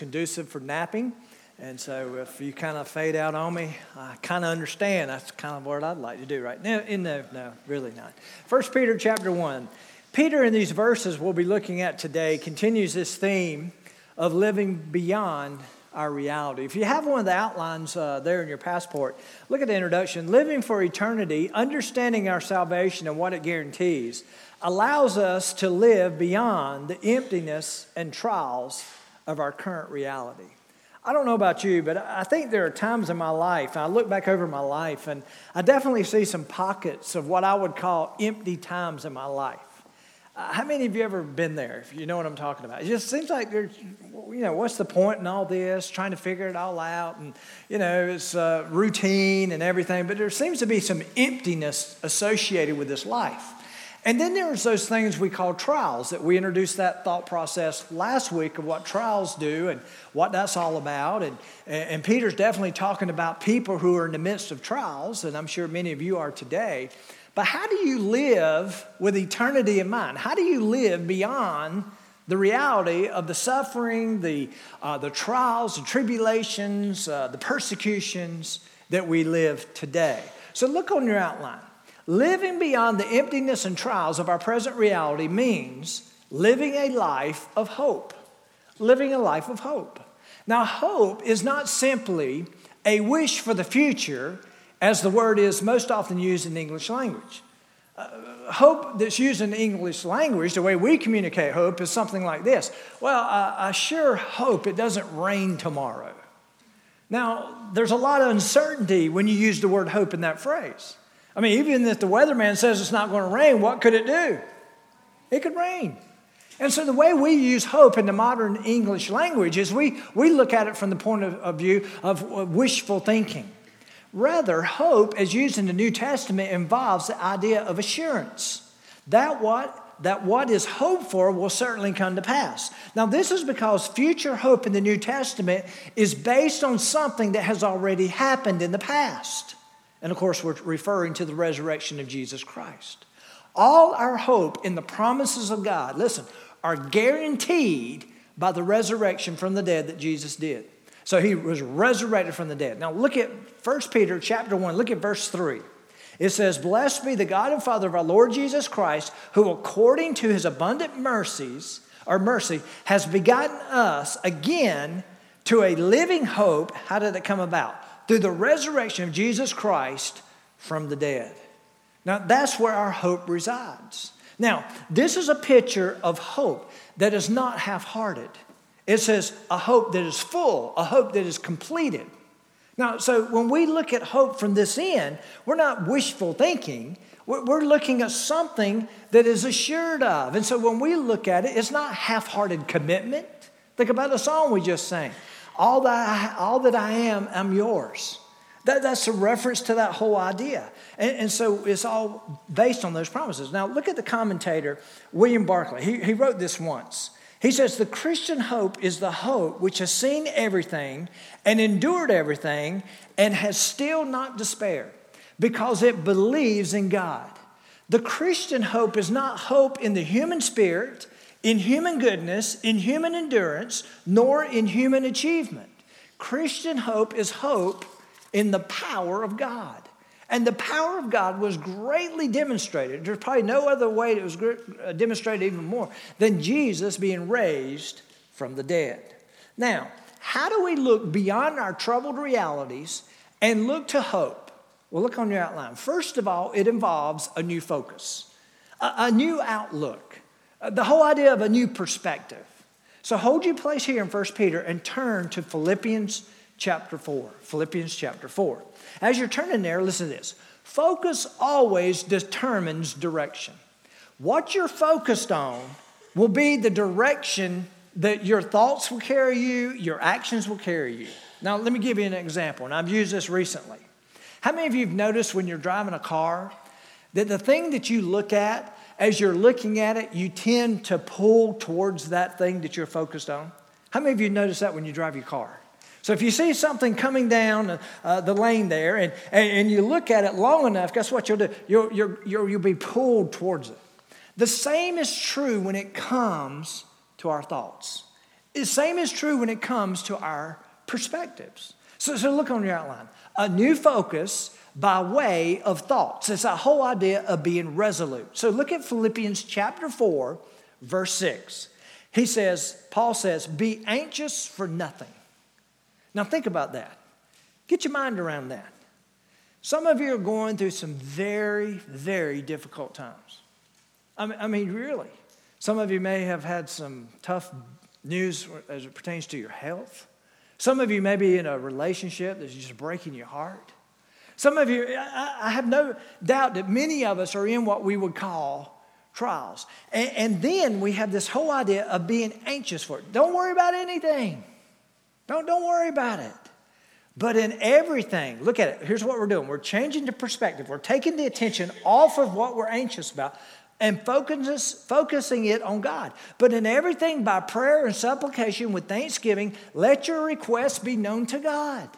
conducive for napping. And so if you kind of fade out on me, I kind of understand. That's kind of what I'd like to do right now. No, no, really not. First Peter chapter 1. Peter, in these verses we'll be looking at today, continues this theme of living beyond our reality. If you have one of the outlines uh, there in your passport, look at the introduction. Living for eternity, understanding our salvation and what it guarantees, allows us to live beyond the emptiness and trials of our current reality. I don't know about you, but I think there are times in my life, I look back over my life, and I definitely see some pockets of what I would call empty times in my life. Uh, how many of you ever been there, if you know what I'm talking about? It just seems like there's, you know, what's the point in all this, trying to figure it all out, and, you know, it's uh, routine and everything, but there seems to be some emptiness associated with this life. And then there's those things we call trials that we introduced that thought process last week of what trials do and what that's all about. And, and Peter's definitely talking about people who are in the midst of trials, and I'm sure many of you are today. But how do you live with eternity in mind? How do you live beyond the reality of the suffering, the, uh, the trials, the tribulations, uh, the persecutions that we live today? So look on your outline. Living beyond the emptiness and trials of our present reality means living a life of hope. Living a life of hope. Now, hope is not simply a wish for the future, as the word is most often used in the English language. Uh, hope that's used in the English language, the way we communicate hope, is something like this Well, I, I sure hope it doesn't rain tomorrow. Now, there's a lot of uncertainty when you use the word hope in that phrase. I mean, even if the weatherman says it's not going to rain, what could it do? It could rain. And so the way we use hope in the modern English language is we, we look at it from the point of view of wishful thinking. Rather, hope, as used in the New Testament, involves the idea of assurance that what, that what is hoped for will certainly come to pass. Now, this is because future hope in the New Testament is based on something that has already happened in the past. And of course, we're referring to the resurrection of Jesus Christ. All our hope in the promises of God, listen, are guaranteed by the resurrection from the dead that Jesus did. So he was resurrected from the dead. Now look at 1 Peter chapter 1, look at verse 3. It says, Blessed be the God and Father of our Lord Jesus Christ, who according to his abundant mercies, or mercy, has begotten us again to a living hope. How did it come about? Through the resurrection of Jesus Christ from the dead. Now, that's where our hope resides. Now, this is a picture of hope that is not half hearted. It says a hope that is full, a hope that is completed. Now, so when we look at hope from this end, we're not wishful thinking. We're looking at something that is assured of. And so when we look at it, it's not half hearted commitment. Think about the song we just sang. All that I, all that I am, I'm yours. That, that's a reference to that whole idea. And, and, so it's all based on those promises. Now, look at the commentator, William Barclay. He, he wrote this once. He says, The Christian hope is the hope which has seen everything and endured everything and has still not despaired because it believes in God. The Christian hope is not hope in the human spirit in human goodness, in human endurance, nor in human achievement. Christian hope is hope in the power of God. And the power of God was greatly demonstrated. There's probably no other way it was uh, demonstrated even more than Jesus being raised from the dead. Now, how do we look beyond our troubled realities and look to hope? Well, look on your outline. First of all, it involves a new focus, a, a new outlook. The whole idea of a new perspective. So hold your place here in 1 Peter and turn to Philippians chapter 4. Philippians chapter 4. As you're turning there, listen to this. Focus always determines direction. What you're focused on will be the direction that your thoughts will carry you, your actions will carry you. Now, let me give you an example, and I've used this recently. How many of you have noticed when you're driving a car that the thing that you look at as you're looking at it, you tend to pull towards that thing that you're focused on. How many of you notice that when you drive your car? So if you see something coming down uh, the lane there and, and, and, you look at it long enough, guess what you'll do? You'll, you'll, you'll, you'll be pulled towards it. The same is true when it comes to our thoughts. The same is true when it comes to our perspectives. So, so look on your outline. A new focus by way of thoughts. It's that whole idea of being resolute. So look at Philippians chapter 4, verse 6. He says, Paul says, be anxious for nothing. Now think about that. Get your mind around that. Some of you are going through some very, very difficult times. I mean, I mean, really. Some of you may have had some tough news as it pertains to your health. Some of you may be in a relationship that's just breaking your heart. Some of you, I have no doubt that many of us are in what we would call trials. And, then we have this whole idea of being anxious for it. Don't worry about anything. Don't, don't worry about it. But in everything, look at it. Here's what we're doing we're changing the perspective. We're taking the attention off of what we're anxious about and focus, focusing it on God. But in everything, by prayer and supplication with thanksgiving, let your requests be known to God.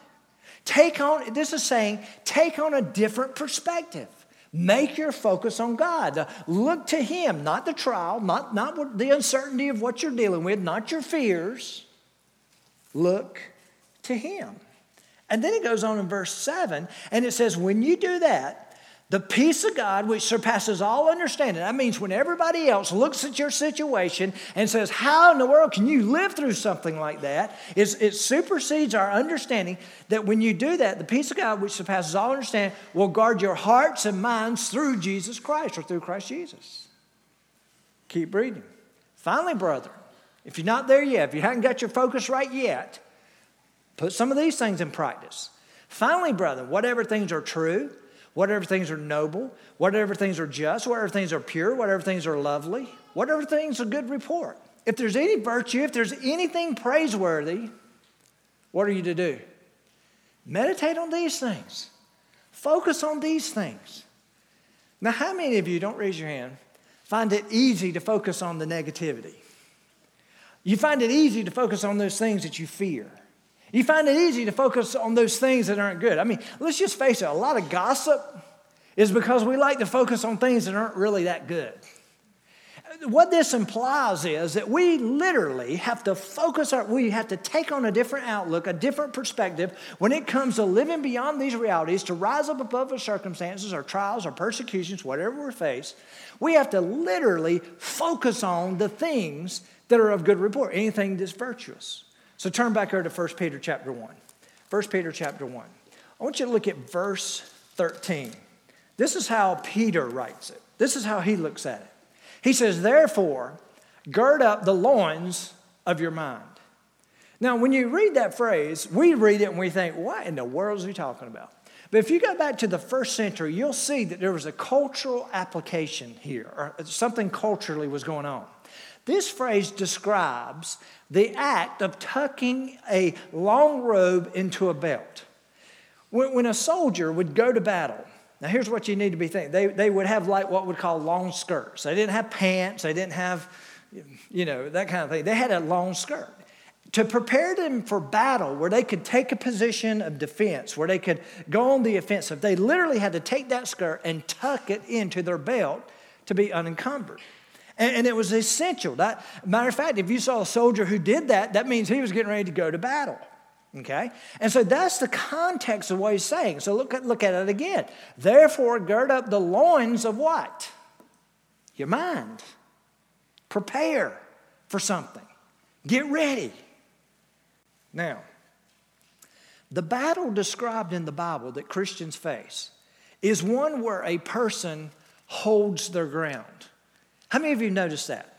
Take on, this is saying, take on a different perspective. Make your focus on God. Look to Him, not the trial, not, not the uncertainty of what you're dealing with, not your fears. Look to Him. And then it goes on in verse 7, and it says, When you do that, the peace of God, which surpasses all understanding, that means when everybody else looks at your situation and says, How in the world can you live through something like that? It's, it supersedes our understanding that when you do that, the peace of God, which surpasses all understanding, will guard your hearts and minds through Jesus Christ or through Christ Jesus. Keep reading. Finally, brother, if you're not there yet, if you haven't got your focus right yet, put some of these things in practice. Finally, brother, whatever things are true, whatever things are noble, whatever things are just, whatever things are pure, whatever things are lovely, whatever things are good report. If there's any virtue, if there's anything praiseworthy, what are you to do? Meditate on these things. Focus on these things. Now, how many of you, don't raise your hand, find it easy to focus on the negativity? You find it easy to focus on those things that you fear. You find it easy to focus on those things that aren't good. I mean, let's just face it, a lot of gossip is because we like to focus on things that aren't really that good. What this implies is that we literally have to focus our, we have to take on a different outlook, a different perspective when it comes to living beyond these realities, to rise up above our circumstances, our trials, our persecutions, whatever we face. We have to literally focus on the things that are of good report, anything that's virtuous. So turn back over to 1 Peter chapter 1. 1 Peter chapter 1. I want you to look at verse 13. This is how Peter writes it. This is how he looks at it. He says, Therefore, gird up the loins of your mind. Now, when you read that phrase, we read it and we think, what in the world is he talking about? But if you go back to the first century, you'll see that there was a cultural application here, or something culturally was going on. This phrase describes the act of tucking a long robe into a belt. When, when, a soldier would go to battle, now here's what you need to be thinking. They, they would have like what we call long skirts. They didn't have pants, they didn't have, you know, that kind of thing. They had a long skirt. To prepare them for battle, where they could take a position of defense, where they could go on the offensive, they literally had to take that skirt and tuck it into their belt to be unencumbered. And, and, it was essential. That, matter of fact, if you saw a soldier who did that, that means he was getting ready to go to battle. Okay? And so that's the context of what he's saying. So look at, look at it again. Therefore, gird up the loins of what? Your mind. Prepare for something. Get ready. Now, the battle described in the Bible that Christians face is one where a person holds their ground. How many of you noticed that?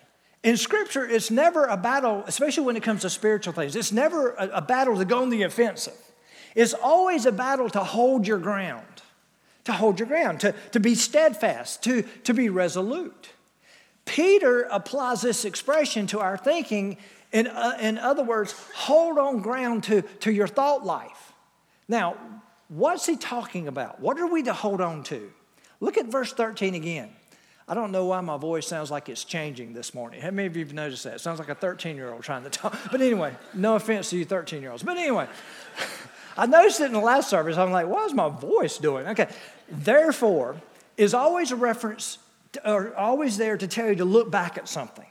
In Scripture, it's never a battle, especially when it comes to spiritual things, it's never a, a battle to go on the offensive. It's always a battle to hold your ground, to hold your ground, to, to be steadfast, to, to be resolute. Peter applies this expression to our thinking. In, uh, in other words, hold on ground to, to your thought life. Now, what's he talking about? What are we to hold on to? Look at verse 13 again. I don't know why my voice sounds like it's changing this morning. How many of you have noticed that? It sounds like a 13 year old trying to talk. But anyway, no offense to you 13 year olds. But anyway, I noticed it in the last service. I'm like, what is my voice doing? Okay. Therefore is always a reference, to, or always there to tell you to look back at something.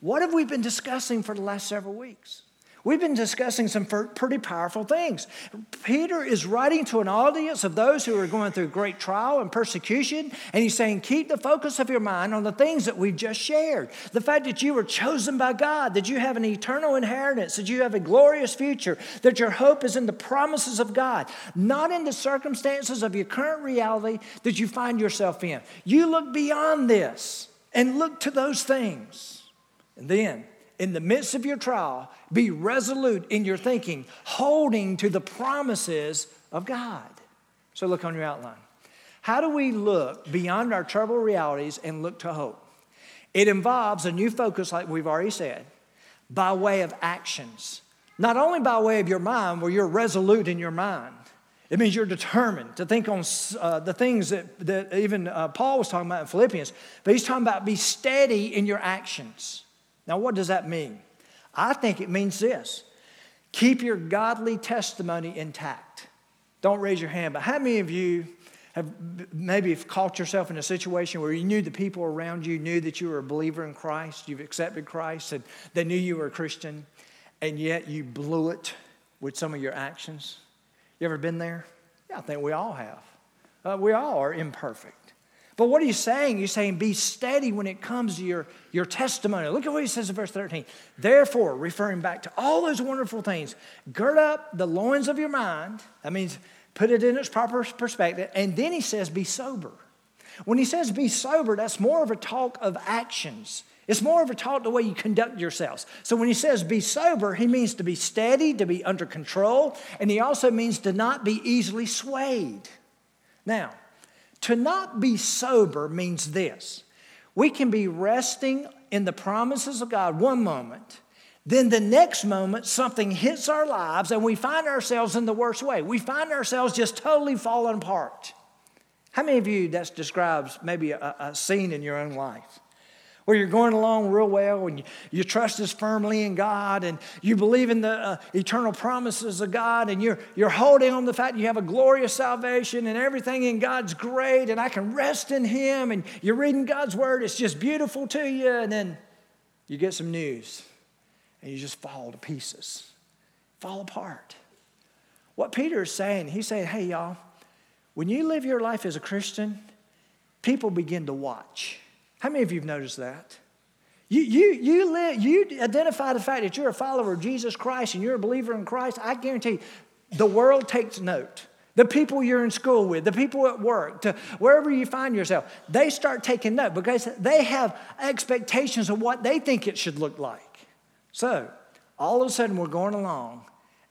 What have we been discussing for the last several weeks? We've been discussing some pretty powerful things. Peter is writing to an audience of those who are going through great trial and persecution, and he's saying, Keep the focus of your mind on the things that we've just shared. The fact that you were chosen by God, that you have an eternal inheritance, that you have a glorious future, that your hope is in the promises of God, not in the circumstances of your current reality that you find yourself in. You look beyond this and look to those things. And then, in the midst of your trial, be resolute in your thinking, holding to the promises of God. So look on your outline. How do we look beyond our troubled realities and look to hope? It involves a new focus, like we've already said, by way of actions. Not only by way of your mind, where you're resolute in your mind, it means you're determined to think on uh, the things that, that even uh, Paul was talking about in Philippians, but he's talking about be steady in your actions. Now, what does that mean? I think it means this keep your godly testimony intact. Don't raise your hand, but how many of you have maybe caught yourself in a situation where you knew the people around you knew that you were a believer in Christ, you've accepted Christ, and they knew you were a Christian, and yet you blew it with some of your actions? You ever been there? Yeah, I think we all have. Uh, we all are imperfect. But what are you saying? You're saying be steady when it comes to your, your testimony. Look at what he says in verse 13. Therefore, referring back to all those wonderful things, gird up the loins of your mind. That means put it in its proper perspective. And then he says, be sober. When he says be sober, that's more of a talk of actions. It's more of a talk the way you conduct yourselves. So when he says be sober, he means to be steady, to be under control, and he also means to not be easily swayed. Now, to not be sober means this we can be resting in the promises of God one moment. Then the next moment, something hits our lives and we find ourselves in the worst way. We find ourselves just totally falling apart. How many of you that describes maybe a, a scene in your own life? Where you're going along real well and you, you trust as firmly in God and you believe in the uh, eternal promises of God and you're, you're holding on to the fact you have a glorious salvation and everything in God's great and I can rest in Him and you're reading God's Word, it's just beautiful to you, and then you get some news and you just fall to pieces, fall apart. What Peter is saying, he's saying, hey, y'all, when you live your life as a Christian, people begin to watch. How many of you have noticed that? You, you, you, live, you identify the fact that you're a follower of Jesus Christ and you're a believer in Christ. I guarantee you, the world takes note. The people you're in school with, the people at work, to wherever you find yourself, they start taking note because they have expectations of what they think it should look like. So, all of a sudden, we're going along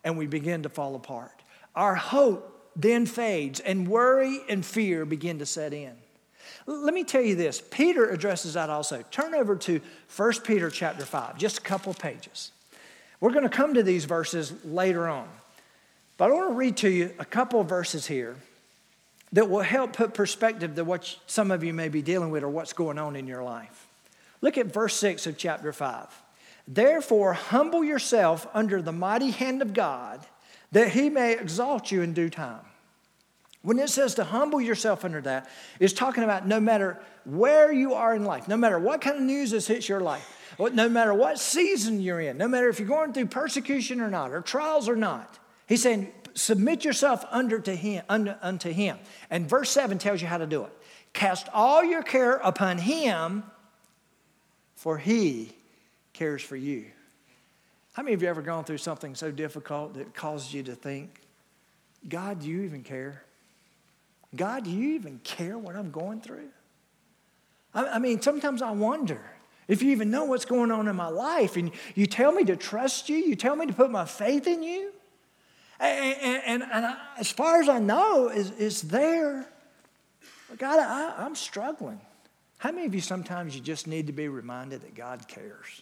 and we begin to fall apart. Our hope then fades, and worry and fear begin to set in. Let me tell you this. Peter addresses that also. Turn over to 1 Peter chapter 5, just a couple pages. We're going to come to these verses later on. But I want to read to you a couple of verses here that will help put perspective to what some of you may be dealing with or what's going on in your life. Look at verse 6 of chapter 5. Therefore, humble yourself under the mighty hand of God, that he may exalt you in due time. When it says to humble yourself under that, it's talking about no matter where you are in life, no matter what kind of news has hit your life, no matter what season you're in, no matter if you're going through persecution or not, or trials or not. He's saying, submit yourself under to him, under, unto him. And verse 7 tells you how to do it. Cast all your care upon him, for he cares for you. How many of you ever gone through something so difficult that causes you to think, God, do you even care? God, do you even care what I'm going through? I, I mean, sometimes I wonder if you even know what's going on in my life and you tell me to trust you, you tell me to put my faith in you. And, and, and I, as far as I know, is is there. But God, I, I'm struggling. How many of you sometimes you just need to be reminded that God cares?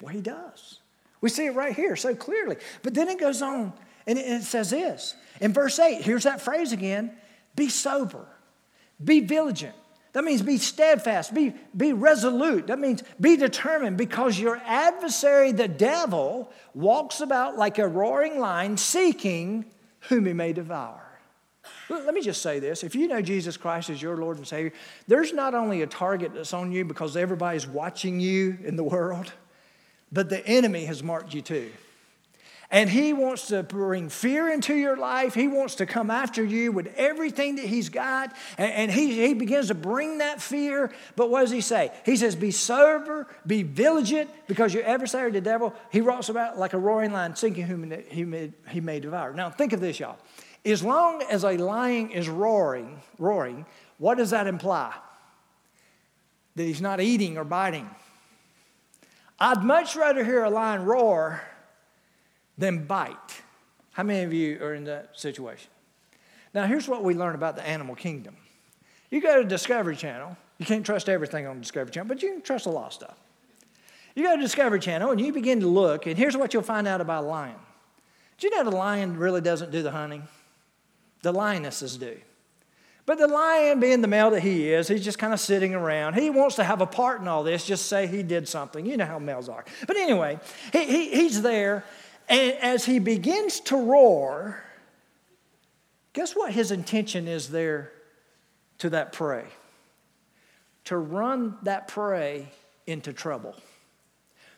Well, He does. We see it right here so clearly. But then it goes on and it says this in verse 8. Here's that phrase again be sober, be vigilant. That means be steadfast, be, be resolute. That means be determined because your adversary, the devil, walks about like a roaring lion seeking whom he may devour. Let me just say this. If you know Jesus Christ as your Lord and Savior, there's not only a target that's on you because everybody's watching you in the world, but the enemy has marked you too. And he wants to bring fear into your life. He wants to come after you with everything that he's got. And, and he, he begins to bring that fear. But what does he say? He says, Be sober, be vigilant, because your adversary, the devil, he walks about like a roaring lion, seeking whom he may, he may devour. Now, think of this, y'all. As long as a lion is roaring, roaring, what does that imply? That he's not eating or biting. I'd much rather hear a lion roar than bite. How many of you are in that situation? Now, here's what we learn about the animal kingdom. You go to Discovery Channel, you can't trust everything on Discovery Channel, but you can trust a lot of stuff. You go to Discovery Channel and you begin to look, and here's what you'll find out about a lion. Do you know the lion really doesn't do the hunting? The lionesses do. But the lion, being the male that he is, he's just kind of sitting around. He wants to have a part in all this, just say he did something. You know how males are. But anyway, he, he, he's there, and as he begins to roar, guess what his intention is there to that prey? To run that prey into trouble,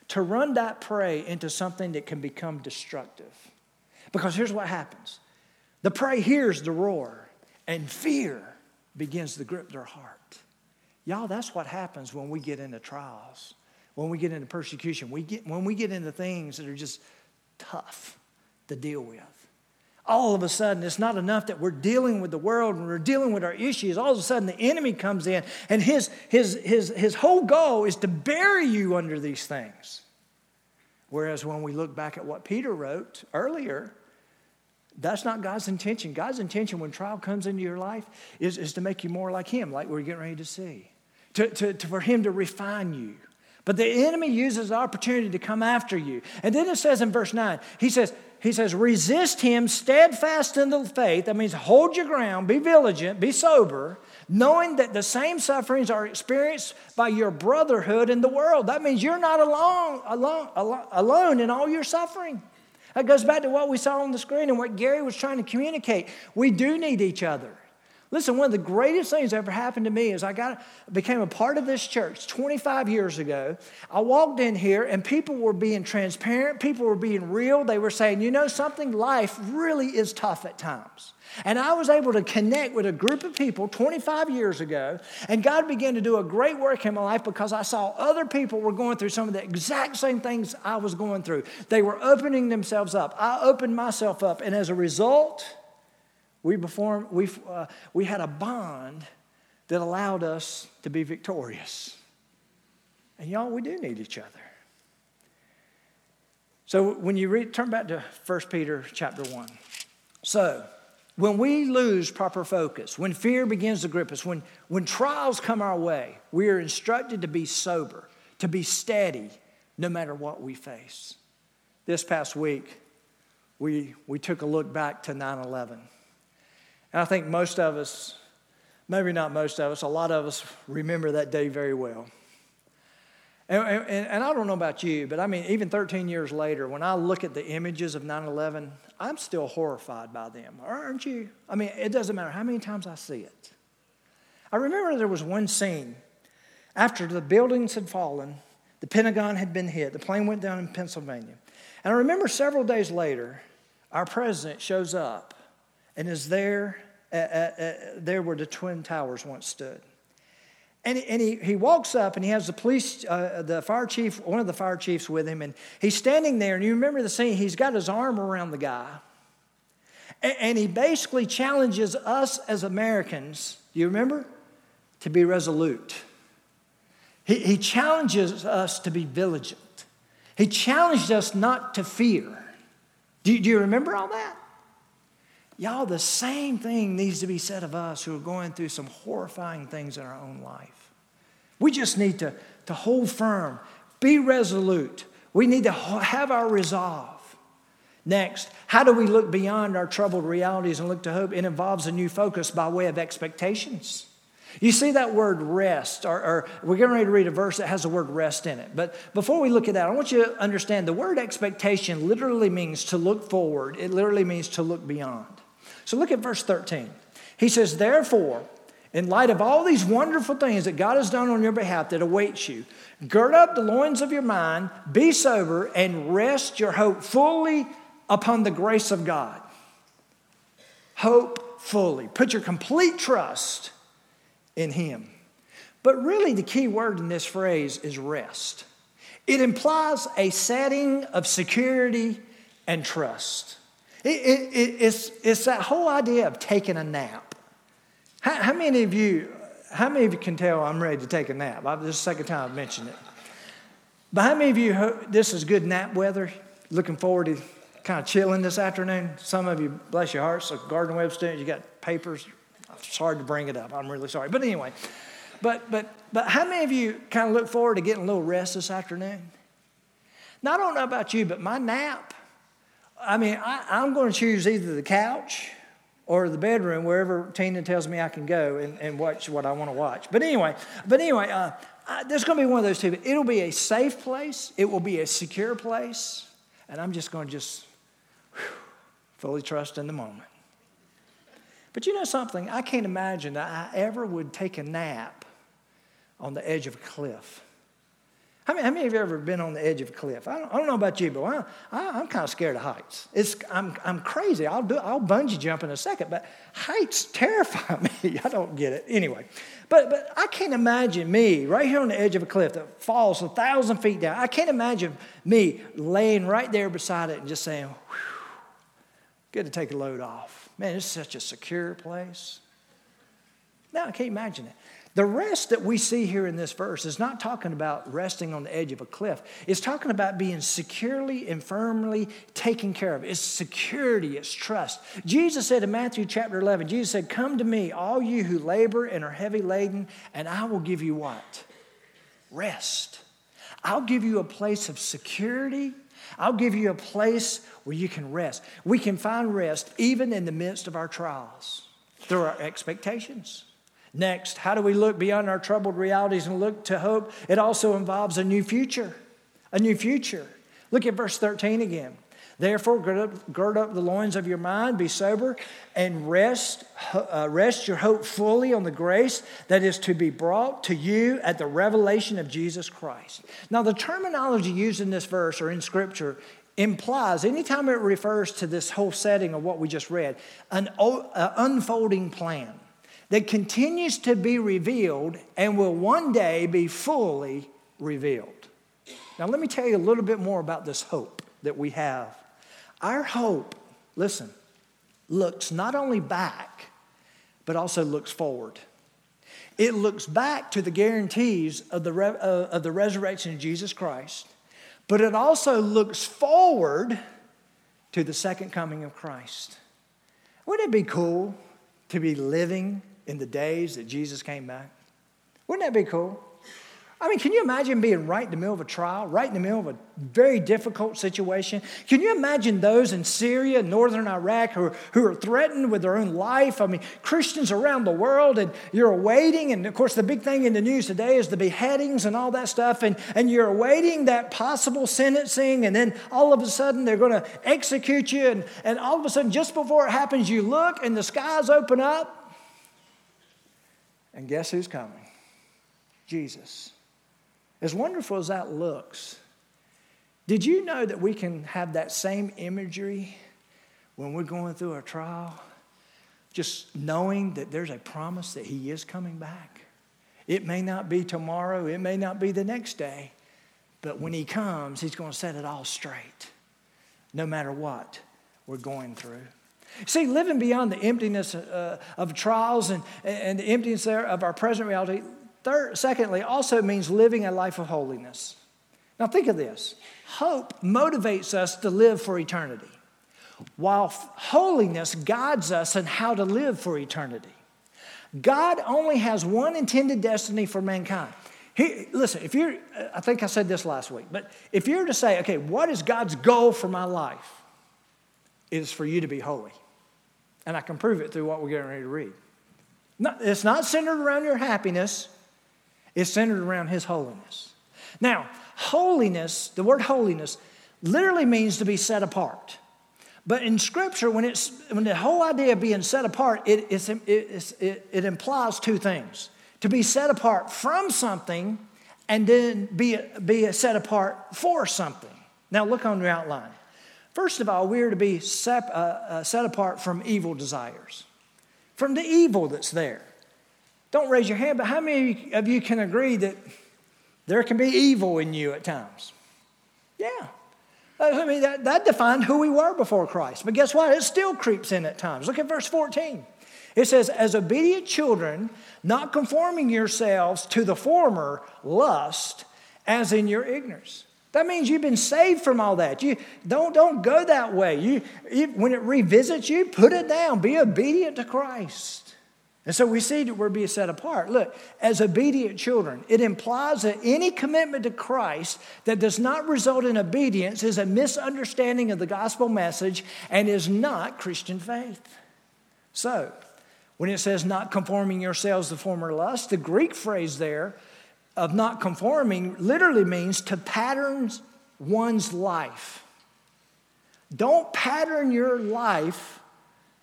to run that prey into something that can become destructive. Because here's what happens the prey hears the roar, and fear begins to grip their heart. Y'all, that's what happens when we get into trials, when we get into persecution, we get, when we get into things that are just tough to deal with. All of a sudden, it's not enough that we're dealing with the world and we're dealing with our issues. All of a sudden, the enemy comes in, and his, his, his, his whole goal is to bury you under these things. Whereas when we look back at what Peter wrote earlier, that's not God's intention. God's intention when trial comes into your life is, is to make you more like Him, like we're getting ready to see, to, to, to, for Him to refine you. But the enemy uses the opportunity to come after you. And then it says in verse 9, he says, he says, resist him steadfast in the faith. That means hold your ground, be vigilant, be sober, knowing that the same sufferings are experienced by your brotherhood in the world. That means you're not alone, alone, alone, in all your suffering. That goes back to what we saw on the screen and what Gary was trying to communicate. We do need each other. Listen, one of the greatest things that ever happened to me is I got became a part of this church 25 years ago. I walked in here and people were being transparent, people were being real. They were saying, "You know something, life really is tough at times." And I was able to connect with a group of people 25 years ago, and God began to do a great work in my life because I saw other people were going through some of the exact same things I was going through. They were opening themselves up. I opened myself up, and as a result, we, performed, we, uh, we had a bond that allowed us to be victorious. And y'all, we do need each other. So when you read, turn back to 1 Peter chapter 1. So, when we lose proper focus, when fear begins to grip us, when, when trials come our way, we are instructed to be sober, to be steady, no matter what we face. This past week, we, we took a look back to 9 11. And I think most of us, maybe not most of us, a lot of us remember that day very well. And, and, and, I don't know about you, but I mean, even 13 years later, when I look at the images of 9 11, I'm still horrified by them. Aren't you? I mean, it doesn't matter how many times I see it. I remember there was one scene after the buildings had fallen, the Pentagon had been hit, the plane went down in Pennsylvania. And I remember several days later, our president shows up and is there, at, at, at, there where the Twin Towers once stood. And, and he, he walks up and he has the police, uh, the fire chief, one of the fire chiefs with him, and he's standing there. And you remember the scene, he's got his arm around the guy. And, and he basically challenges us as Americans, do you remember? To be resolute. He, he challenges us to be vigilant. He challenged us not to fear. Do, do you remember all that? Y'all, the same thing needs to be said of us who are going through some horrifying things in our own life. We just need to, to hold firm, be resolute. We need to have our resolve. Next, how do we look beyond our troubled realities and look to hope? It involves a new focus by way of expectations. You see that word rest, or, or, we're getting ready to read a verse that has the word rest in it. But before we look at that, I want you to understand the word expectation literally means to look forward, it literally means to look beyond. So look at verse 13. He says, Therefore, in light of all these wonderful things that God has done on your behalf that awaits you, gird up the loins of your mind, be sober, and rest your hope fully upon the grace of God. Hope fully. Put your complete trust in Him. But really, the key word in this phrase is rest. It implies a setting of security and trust. It, it, it, it's, it's that whole idea of taking a nap. How, how, many of you, how many of you can tell I'm ready to take a nap? This is the second time I've mentioned it. But how many of you, this is good nap weather, looking forward to kind of chilling this afternoon? Some of you, bless your hearts, like Gardner-Webb students, you got papers. It's hard to bring it up. I'm really sorry. But anyway, but, but, but how many of you kind of look forward to getting a little rest this afternoon? Now, I don't know about you, but my nap, I mean, I, I'm going to choose either the couch or the bedroom, wherever Tina tells me I can go and, and watch what I want to watch. But anyway, but anyway, uh, I, there's going to be one of those two. It'll be a safe place. It will be a secure place, and I'm just going to just whew, fully trust in the moment. But you know something? I can't imagine that I ever would take a nap on the edge of a cliff. How many, how many of you ever been on the edge of a cliff? I don't, I don't know about you, but I, I, am kind of scared of heights. It's, I'm, I'm crazy. I'll, do, I'll bungee jump in a second, but heights terrify me. I don't get it. Anyway, but, but I can't imagine me right here on the edge of a cliff that falls a thousand feet down. I can't imagine me laying right there beside it and just saying, good to take a load off. Man, it's such a secure place. No, I can't imagine it. The rest that we see here in this verse is not talking about resting on the edge of a cliff. It's talking about being securely and firmly taken care of. It's security, it's trust. Jesus said in Matthew chapter 11, Jesus said, Come to me, all you who labor and are heavy laden, and I will give you what? Rest. I'll give you a place of security. I'll give you a place where you can rest. We can find rest even in the midst of our trials through our expectations. Next, how do we look beyond our troubled realities and look to hope? It also involves a new future. A new future. Look at verse 13 again. Therefore, gird up, gird up the loins of your mind, be sober, and rest, uh, rest your hope fully on the grace that is to be brought to you at the revelation of Jesus Christ. Now, the terminology used in this verse or in Scripture implies, anytime it refers to this whole setting of what we just read, an unfolding plan that continues to be revealed and will one day be fully revealed. Now, let me tell you a little bit more about this hope that we have. Our hope, listen, looks not only back, but also looks forward. It looks back to the guarantees of the, uh, of the resurrection of Jesus Christ, but it also looks forward to the second coming of Christ. Wouldn't it be cool to be living in the days that Jesus came back? Wouldn't that be cool? I mean, can you imagine being right in the middle of a trial, right in the middle of a very difficult situation? Can you imagine those in Syria, northern Iraq, who who are threatened with their own life? I mean, Christians around the world, and you're awaiting, and of course, the big thing in the news today is the beheadings and all that stuff, and, and you're awaiting that possible sentencing, and then all of a sudden they're going to execute you, and, and all of a sudden, just before it happens, you look and the skies open up, and guess who's coming? Jesus. As wonderful as that looks, did you know that we can have that same imagery when we're going through a trial? Just knowing that there's a promise that He is coming back. It may not be tomorrow, it may not be the next day, but when He comes, He's going to set it all straight, no matter what we're going through. See, living beyond the emptiness uh, of trials and, and the emptiness there of our present reality, third, secondly, also means living a life of holiness. Now, think of this hope motivates us to live for eternity, while holiness guides us in how to live for eternity. God only has one intended destiny for mankind. He, listen, if you're, I think I said this last week, but if you're to say, okay, what is God's goal for my life? It is for you to be holy. And I can prove it through what we're getting ready to read. it's not centered around your happiness, it's centered around His holiness. Now, holiness, the word holiness, literally means to be set apart. But in Scripture, when, it's, when the whole idea of being set apart, it, it's, it's, it, it implies two things to be set apart from something and then be, be set apart for something. Now, look on your outline. First of all, we are to be uh, uh, set apart from evil desires, from the evil that's there. Don't raise your hand, but how many of you can agree that there can be evil in you at times? Yeah. I mean, that, that defined who we were before Christ. But guess what? It still creeps in at times. Look at verse 14. It says, As obedient children, not conforming yourselves to the former lust, as in your ignorance. That means you've been saved from all that. You don't, don't go that way. You, you, when it revisits you, put it down. Be obedient to Christ. And so we see that we're being set apart. Look, as obedient children, it implies that any commitment to Christ that does not result in obedience is a misunderstanding of the gospel message and is not Christian faith. So, when it says not conforming yourselves to former lust, the Greek phrase there of not conforming literally means to pattern one's life. Don't pattern your life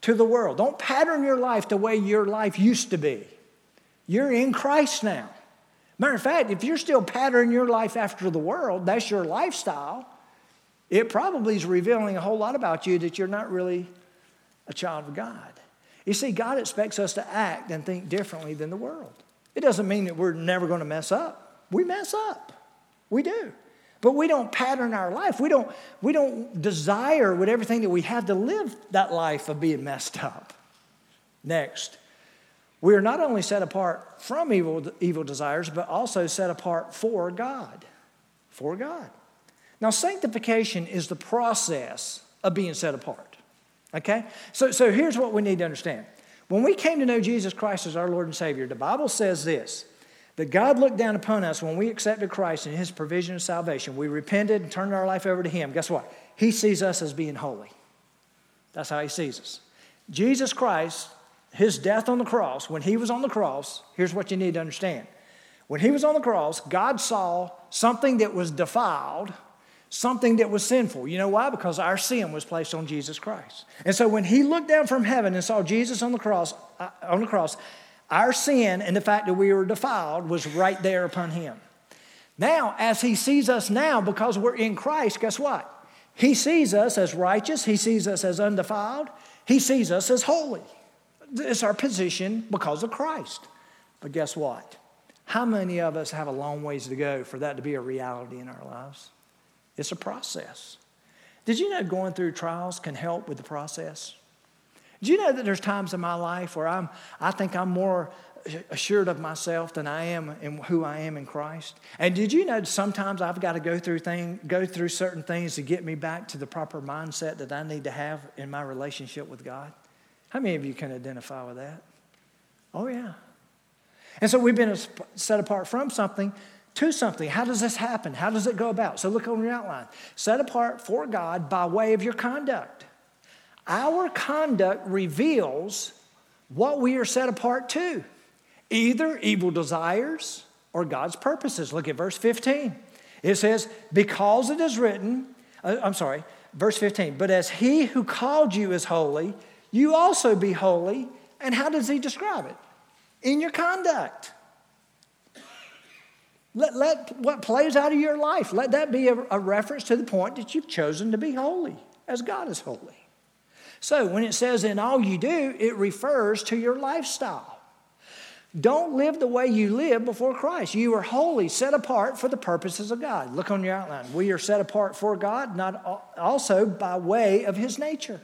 to the world. Don't pattern your life the way your life used to be. You're in Christ now. Matter of fact, if you're still patterning your life after the world, that's your lifestyle, it probably is revealing a whole lot about you that you're not really a child of God. You see, God expects us to act and think differently than the world. It doesn't mean that we're never going to mess up. We mess up. We do. But we don't pattern our life. We don't, we don't desire with everything that we have to live that life of being messed up. Next, we are not only set apart from evil, evil desires, but also set apart for God. For God. Now, sanctification is the process of being set apart. Okay? So, so here's what we need to understand when we came to know Jesus Christ as our Lord and Savior, the Bible says this that God looked down upon us when we accepted Christ and His provision of salvation. We repented and turned our life over to Him. Guess what? He sees us as being holy. That's how He sees us. Jesus Christ, His death on the cross, when He was on the cross, here's what you need to understand. When He was on the cross, God saw something that was defiled something that was sinful. You know why? Because our sin was placed on Jesus Christ. And so when he looked down from heaven and saw Jesus on the cross, uh, on the cross, our sin and the fact that we were defiled was right there upon him. Now, as he sees us now, because we're in Christ, guess what? He sees us as righteous, he sees us as undefiled, he sees us as holy. It's our position because of Christ. But guess what? How many of us have a long ways to go for that to be a reality in our lives? It's a process. Did you know going through trials can help with the process? Did you know that there's times in my life where I'm, I think I'm more assured of myself than I am in who I am in Christ? And did you know sometimes I've got to go through thing, go through certain things to get me back to the proper mindset that I need to have in my relationship with God? How many of you can identify with that? Oh yeah. And so we've been set apart from something to something. How does this happen? How does it go about? So look on your outline. Set apart for God by way of your conduct. Our conduct reveals what we are set apart to either evil desires or God's purposes. Look at verse 15. It says, Because it is written, uh, I'm sorry, verse 15, but as he who called you is holy, you also be holy. And how does he describe it? In your conduct. Let, let what plays out of your life, let that be a, a reference to the point that you've chosen to be holy as God is holy. So when it says in all you do, it refers to your lifestyle. Don't live the way you live before Christ. You are holy, set apart for the purposes of God. Look on your outline. We are set apart for God, not also by way of His nature.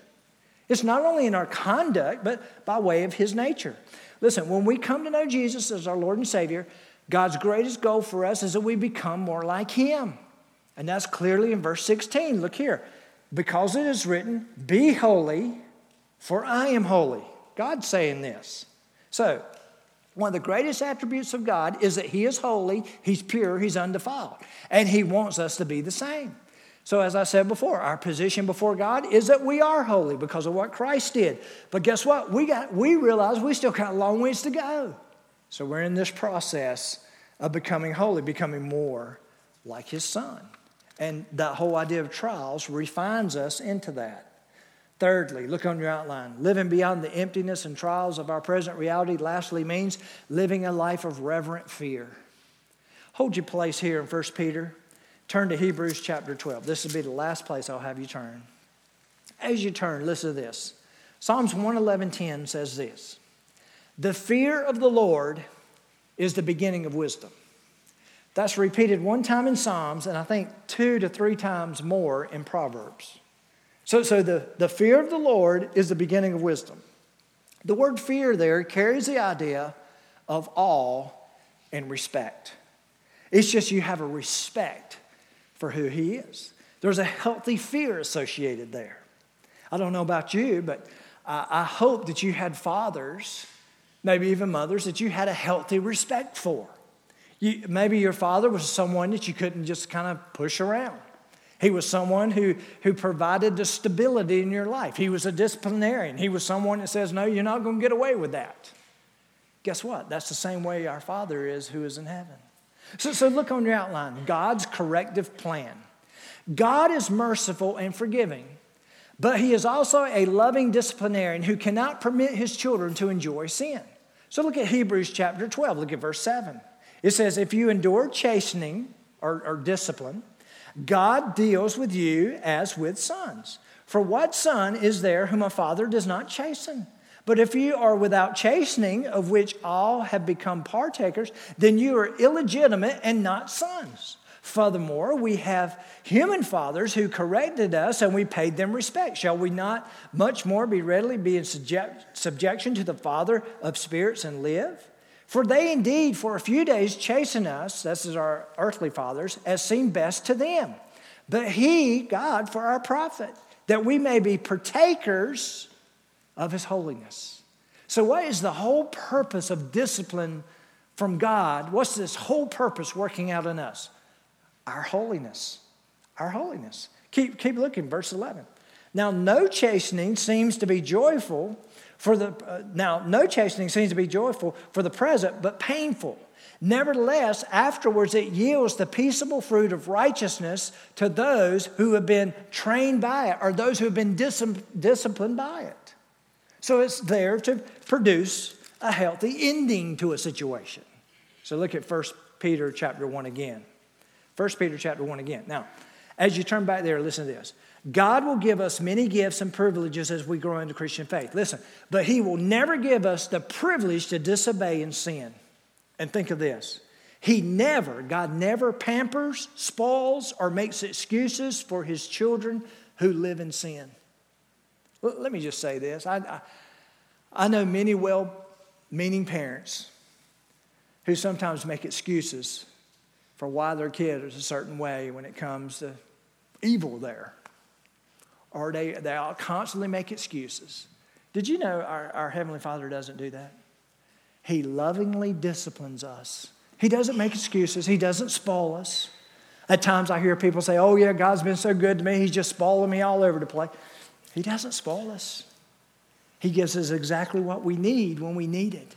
It's not only in our conduct, but by way of His nature. Listen, when we come to know Jesus as our Lord and Savior, God's greatest goal for us is that we become more like Him. And that's clearly in verse 16. Look here. Because it is written, Be holy, for I am holy. God's saying this. So, one of the greatest attributes of God is that He is holy, He's pure, He's undefiled. And He wants us to be the same. So, as I said before, our position before God is that we are holy because of what Christ did. But guess what? We, got, we realize we still got a long ways to go. So we're in this process of becoming holy, becoming more like his son. And that whole idea of trials refines us into that. Thirdly, look on your outline. Living beyond the emptiness and trials of our present reality, lastly, means living a life of reverent fear. Hold your place here in 1 Peter. Turn to Hebrews chapter 12. This will be the last place I'll have you turn. as you turn, listen to this. Psalms 111:10 says this. The fear of the Lord is the beginning of wisdom. That's repeated one time in Psalms, and I think two to three times more in Proverbs. So, so the, the fear of the Lord is the beginning of wisdom. The word fear there carries the idea of awe and respect. It's just you have a respect for who He is. There's a healthy fear associated there. I don't know about you, but I, I hope that you had fathers, maybe even mothers, that you had a healthy respect for. You, maybe your father was someone that you couldn't just kind of push around. He was someone who, who provided the stability in your life. He was a disciplinarian. He was someone that says, No, you're not going to get away with that. Guess what? That's the same way our Father is who is in heaven. So, so look on your outline God's corrective plan. God is merciful and forgiving, but He is also a loving disciplinarian who cannot permit His children to enjoy sin. So look at Hebrews chapter 12, look at verse 7. It says, If you endure chastening or, or discipline, God deals with you as with sons. For what son is there whom a father does not chasten? But if you are without chastening, of which all have become partakers, then you are illegitimate and not sons. Furthermore, we have human fathers who corrected us and we paid them respect. Shall we not much more be readily be in subject, subjection to the Father of spirits and live? For they indeed for a few days chasten us, this is our earthly fathers, as seemed best to them. But he, God, for our profit, that we may be partakers of his holiness. So, what is the whole purpose of discipline from God? What's this whole purpose working out in us? Our holiness. Our holiness. Keep, keep looking, verse 11. Now, no chastening seems to be joyful for the, uh, now, no chastening seems to be joyful for the present, but painful. Nevertheless, afterwards it yields the peaceable fruit of righteousness to those who have been trained by it or those who have been dis- disciplined by it. So it's there to produce a healthy ending to a situation. So look at 1 Peter chapter 1 again. 1 Peter chapter 1 again. Now, as you turn back there, listen to this. God will give us many gifts and privileges as we grow into Christian faith. Listen, but He will never give us the privilege to disobey and sin. And think of this He never, God never pampers, spoils, or makes excuses for His children who live in sin. Let me just say this I, I, I know many well meaning parents who sometimes make excuses for why their kid is a certain way when it comes to evil there or they, they all constantly make excuses. Did you know our, our Heavenly Father doesn't do that? He lovingly disciplines us. He doesn't make excuses, He doesn't spoil us. At times I hear people say, Oh, yeah, God's been so good to me, He's just spoiling me all over the place. He doesn't spoil us. He gives us exactly what we need when we need it.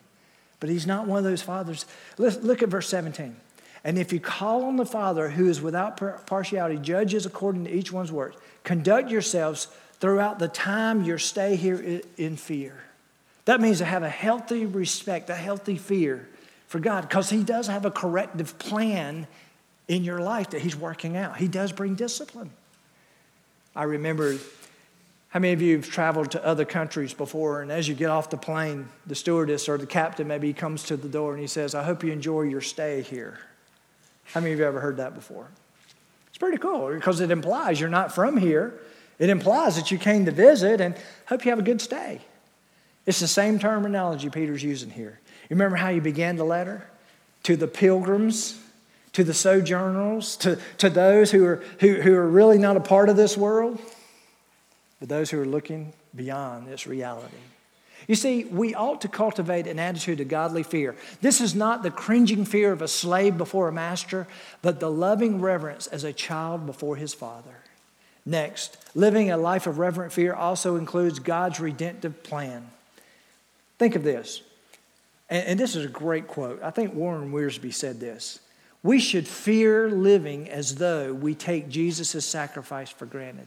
But He's not one of those fathers. Let's look at verse 17. And if you call on the Father who is without partiality, judges according to each one's works, conduct yourselves throughout the time your stay here in fear. That means to have a healthy respect, a healthy fear for God, because He does have a corrective plan in your life that He's working out. He does bring discipline. I remember how many of you have traveled to other countries before, and as you get off the plane, the stewardess or the captain maybe comes to the door and he says, I hope you enjoy your stay here. How many of you ever heard that before? It's pretty cool because it implies you're not from here. It implies that you came to visit and hope you have a good stay. It's the same terminology Peter's using here. You remember how you began the letter? To the pilgrims, to the sojourners, to, to those who are, who, who are really not a part of this world, but those who are looking beyond this reality. You see, we ought to cultivate an attitude of godly fear. This is not the cringing fear of a slave before a master, but the loving reverence as a child before his father. Next, living a life of reverent fear also includes God's redemptive plan. Think of this, and, and this is a great quote. I think Warren Wiersbe said this. We should fear living as though we take Jesus' sacrifice for granted.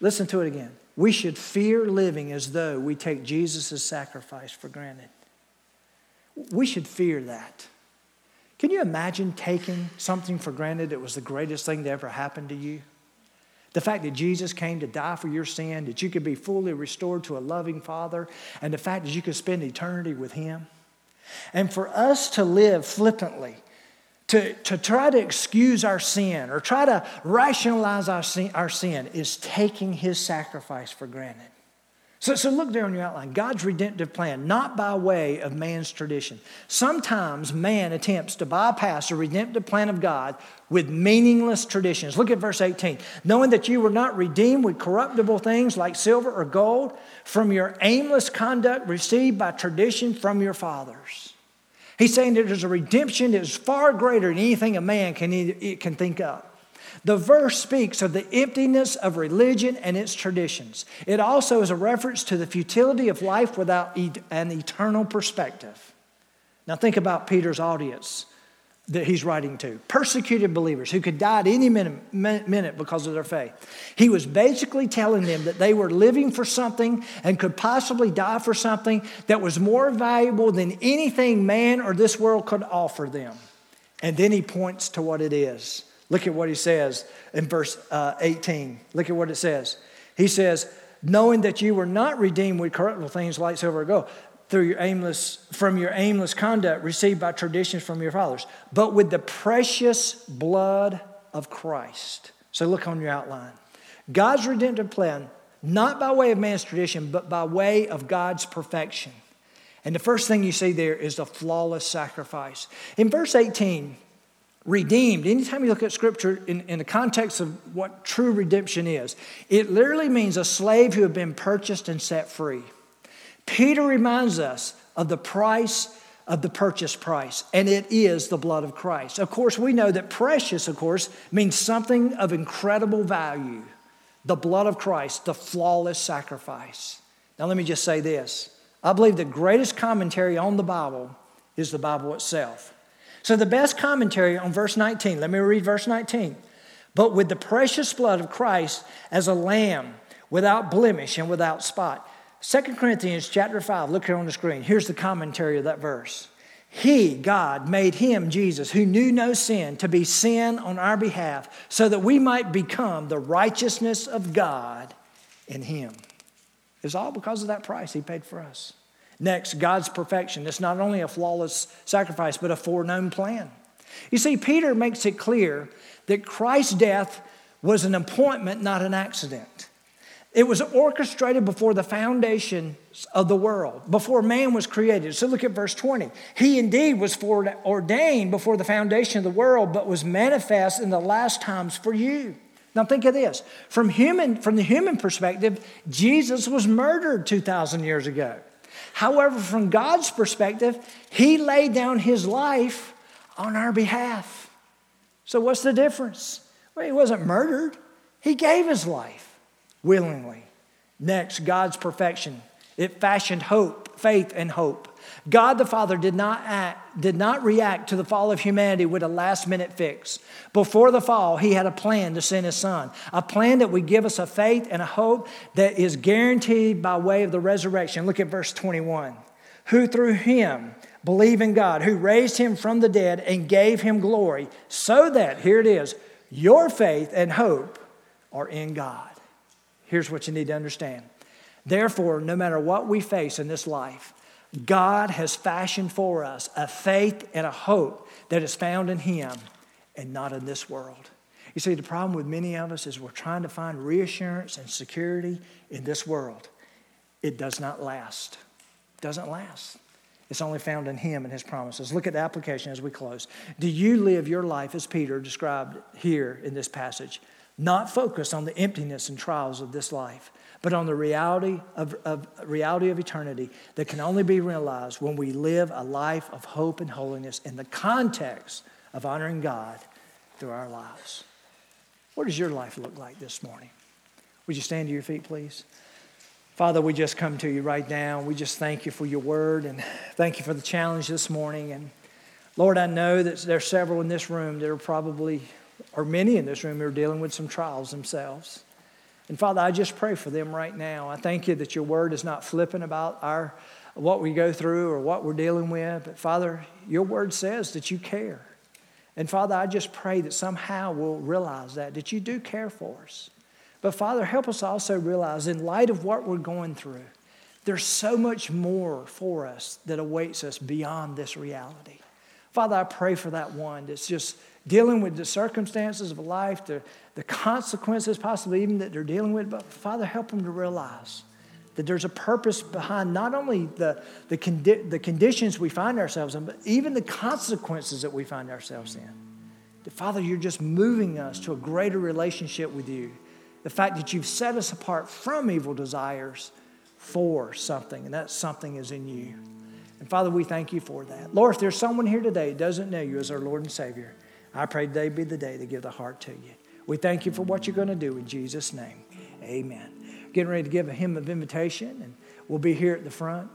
Listen to it again. We should fear living as though we take Jesus' sacrifice for granted. We should fear that. Can you imagine taking something for granted that was the greatest thing to ever happen to you? The fact that Jesus came to die for your sin, that you could be fully restored to a loving Father, and the fact that you could spend eternity with Him. And for us to live flippantly, to, to try to excuse our sin or try to rationalize our sin, our sin is taking His sacrifice for granted. So, so look there on your outline God's redemptive plan, not by way of man's tradition. Sometimes man attempts to bypass the redemptive plan of God with meaningless traditions. Look at verse 18. Knowing that you were not redeemed with corruptible things like silver or gold from your aimless conduct received by tradition from your fathers. He's saying that there's a redemption that is far greater than anything a man can, can think of. The verse speaks of the emptiness of religion and its traditions. It also is a reference to the futility of life without an eternal perspective. Now, think about Peter's audience that he's writing to persecuted believers who could die at any minute, minute because of their faith. He was basically telling them that they were living for something and could possibly die for something that was more valuable than anything man or this world could offer them. And then he points to what it is. Look at what he says in verse uh, 18. Look at what it says. He says, knowing that you were not redeemed with corruptible things like silver or gold through your aimless from your aimless conduct received by traditions from your fathers but with the precious blood of christ. So look on your outline. God's redemptive plan not by way of man's tradition but by way of god's perfection. And the first thing you see there is the flawless sacrifice. In verse 18 redeemed, anytime you look at scripture in, in the context of what true redemption is, it literally means a slave who had been purchased and set free. Peter reminds us of the price of the purchase price, and it is the blood of Christ. Of course, we know that precious, of course, means something of incredible value. The blood of Christ, the flawless sacrifice. Now, let me just say this I believe the greatest commentary on the Bible is the Bible itself. So, the best commentary on verse 19, let me read verse 19. But with the precious blood of Christ as a lamb without blemish and without spot. 2 Corinthians chapter 5, look here on the screen. Here's the commentary of that verse. He, God, made him, Jesus, who knew no sin, to be sin on our behalf, so that we might become the righteousness of God in him. It's all because of that price he paid for us. Next, God's perfection. It's not only a flawless sacrifice, but a foreknown plan. You see, Peter makes it clear that Christ's death was an appointment, not an accident. It was orchestrated before the foundation of the world, before man was created. So look at verse 20. He indeed was ordained before the foundation of the world, but was manifest in the last times for you. Now think of this. From, human, from the human perspective, Jesus was murdered 2,000 years ago. However, from God's perspective, He laid down His life on our behalf. So, what's the difference? Well, He wasn't murdered, He gave His life willingly. Next, God's perfection. It fashioned hope, faith, and hope. God the Father did not act, did not react to the fall of humanity with a last minute fix. Before the fall, he had a plan to send his son, a plan that would give us a faith and a hope that is guaranteed by way of the resurrection. Look at verse 21. Who through him believe in God, who raised him from the dead and gave him glory, so that, here it is, your faith and hope are in God. Here's what you need to understand. Therefore, no matter what we face in this life, God has fashioned for us a faith and a hope that is found in Him and not in this world. You see, the problem with many of us is we're trying to find reassurance and security in this world. It does not last. It doesn't last. It's only found in Him and His promises. Look at the application as we close. Do you live your life as Peter described here in this passage? Not focused on the emptiness and trials of this life, but on the reality of, of, reality of eternity that can only be realized when we live a life of hope and holiness in the context of honoring God through our lives. What does your life look like this morning? Would you stand to your feet, please? Father, we just come to you right now. We just thank you for your word and thank you for the challenge this morning. And Lord, I know that there are several in this room that are probably, or many in this room, who are dealing with some trials themselves. And Father, I just pray for them right now. I thank you that your word is not flippant about our what we go through or what we're dealing with, but Father, your word says that you care. And Father, I just pray that somehow we'll realize that, that you do care for us. But Father, help us also realize, in light of what we're going through, there's so much more for us that awaits us beyond this reality. Father, I pray for that one that's just dealing with the circumstances of life, the, the consequences possibly even that they're dealing with. But Father, help them to realize that there's a purpose behind not only the, the, condi- the conditions we find ourselves in, but even the consequences that we find ourselves in. That, Father, you're just moving us to a greater relationship with you. The fact that you've set us apart from evil desires for something, and that something is in you. And Father, we thank you for that. Lord, if there's someone here today who doesn't know you as our Lord and Savior, I pray today be the day to give the heart to you. We thank you for what you're going to do in Jesus' name. Amen. Getting ready to give a hymn of invitation, and we'll be here at the front.